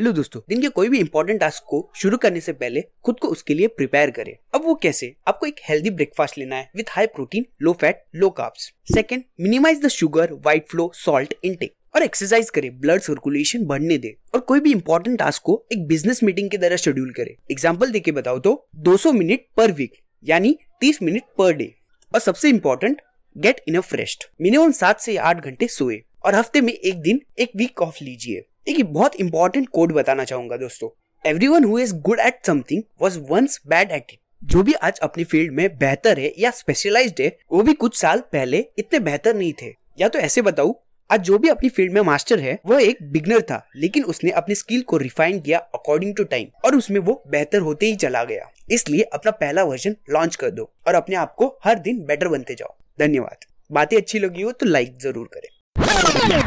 Hello दोस्तों, दिन के कोई भी इंपॉर्टेंट टास्क को शुरू करने से पहले खुद को उसके लिए प्रिपेयर करें। अब वो कैसे? आपको एक हेल्दी ब्रेकफास्ट लेना है with high protein low fat low carbs second minimize the sugar white flour salt intake और एक्सरसाइज करे ब्लड सर्कुलेशन बढ़ने दे। और कोई भी इंपॉर्टेंट टास्क को एक बिज़नेस मीटिंग की तरह शेड्यूल करे। एग्ज़ाम्पल देके बताओ तो 200 मिनट पर वीक यानी 30 मिनट पर डे और सबसे important get enough rest minimum सात से आठ घंटे सोए। और हफ़्ते में एक दिन, एक वीक ऑफ़ लीजिए। एक बहुत इंपॉर्टेंट कोड बताना चाहूँगा दोस्तों। Every one good at something was once bad at it जो भी आज अपनी फ़ील्ड में बेहतर है या स्पेशलाइज्ड है, वो भी कुछ साल पहले इतने बेहतर नहीं थे। या तो ऐसे बताऊ, आज जो भी अपनी फ़ील्ड में मास्टर है वह एक बिगनर था, लेकिन उसने अपनी स्किल को रिफाइन किया अकॉर्डिंग टू टाइम और उसमें वो बेहतर होते ही चला गया। इसलिए अपना पहला वर्जन लॉन्च कर दो, और अपने आप को हर दिन बेटर बनते जाओ। धन्यवाद। बातें अच्छी लगी हो तो लाइक ज़रूर करें।